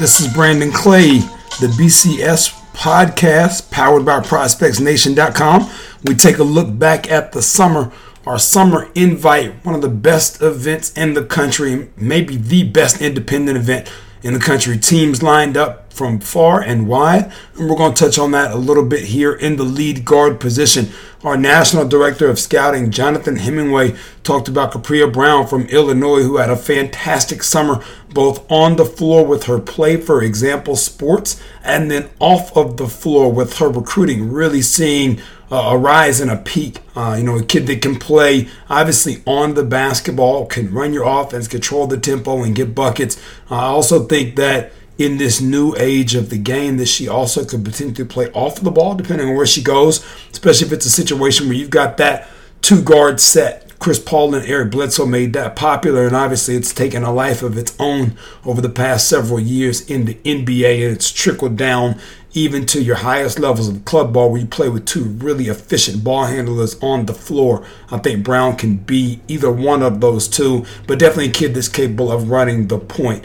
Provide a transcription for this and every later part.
This is Brandon Clay, the BCS podcast powered by ProspectsNation.com. We take a look back at the summer, our summer invite, one of the best events in the country, maybe the best independent event in the country. Teams lined up from far and wide, and we're going to touch on that a little bit here in the lead guard position. Our National Director of Scouting, Jonathan Hemingway, talked about Capria Brown from Illinois, who had a fantastic summer both on the floor with her play for example sports and then off of the floor with her recruiting, really seeing a rise and a peak. Uh, you know, a kid that can play obviously on the basketball, can run your offense, control the tempo, and get buckets. I also think that in this new age of the game that she also could potentially play off of the ball depending on where she goes, especially if it's a situation where you've got that two guard set. Chris Paul and Eric Bledsoe made that popular, and obviously it's taken a life of its own over the past several years in the NBA, and it's trickled down even to your highest levels of club ball where you play with two really efficient ball handlers on the floor. I think Brown can be either one of those two, but definitely a kid that's capable of running the point.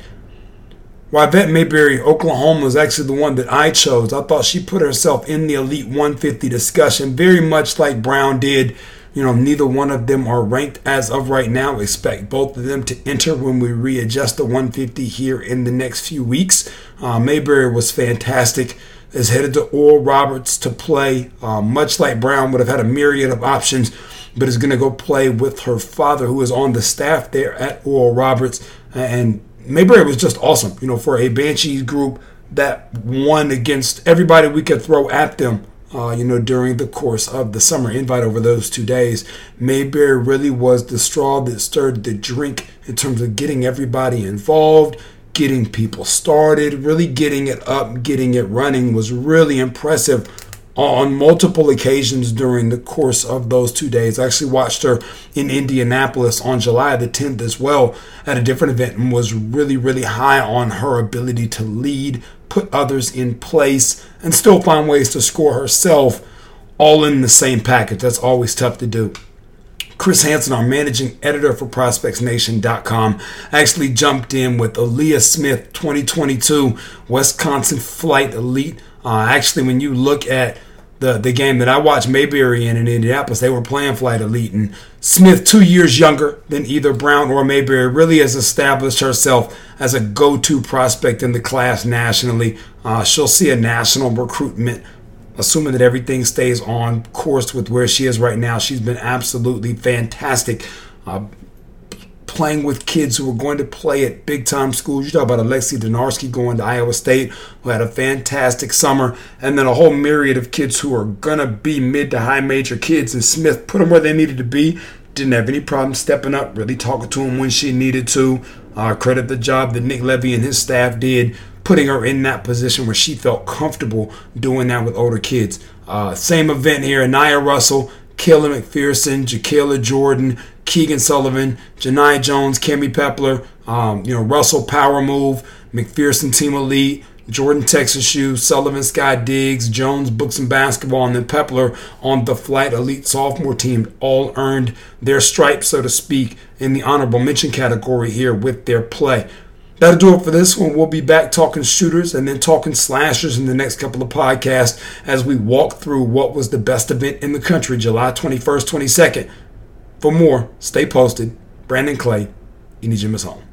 Yvette Mayberry, Oklahoma, was actually the one that I chose. I thought she put herself in the Elite 150 discussion, very much like Brown did. You know, neither one of them are ranked as of right now. Expect both of them to enter when we readjust the 150 here in the next few weeks. Uh, Mayberry was fantastic. Is headed to Oral Roberts to play, uh, much like Brown would have had a myriad of options, but is going to go play with her father, who is on the staff there at Oral Roberts. And Mayberry was just awesome, you know, for a Banshees group that won against everybody we could throw at them. Uh, you know, during the course of the summer invite over those two days, Mayberry really was the straw that stirred the drink in terms of getting everybody involved, getting people started, really getting it up, getting it running was really impressive on multiple occasions during the course of those two days. I actually watched her in Indianapolis on July the 10th as well at a different event and was really, really high on her ability to lead, put others in place, and still find ways to score herself all in the same package. That's always tough to do. Chris Hansen, our managing editor for ProspectsNation.com, actually jumped in with Aaliyah Smith 2022 Wisconsin Flight Elite. Uh, actually, when you look at the the game that I watched Mayberry in in Indianapolis, they were playing Flight Elite, and Smith, two years younger than either Brown or Mayberry, really has established herself as a go-to prospect in the class nationally. Uh, she'll see a national recruitment, assuming that everything stays on course with where she is right now. She's been absolutely fantastic. Uh, playing with kids who are going to play at big time schools. You talk about Alexi Donarski going to Iowa State, who had a fantastic summer, and then a whole myriad of kids who are going to be mid to high major kids. And Smith put them where they needed to be. Didn't have any problem stepping up, really talking to them when she needed to. Uh, credit the job that Nick Levy and his staff did, putting her in that position where she felt comfortable doing that with older kids. Uh, same event here, Anaya Russell, Kayla McPherson, Jaquela Jordan, Keegan Sullivan, Janai Jones, Kimmy Pepler, um, you know, Russell Power Move, McPherson Team Elite, Jordan Texas Shoe, Sullivan Sky Diggs, Jones Books and Basketball, and then Pepler on the Flight Elite Sophomore team all earned their stripes, so to speak, in the honorable mention category here with their play. That'll do it for this one. We'll be back talking shooters and then talking slashers in the next couple of podcasts as we walk through what was the best event in the country, July 21st, 22nd. For more, stay posted. Brandon Clay, need your miss home.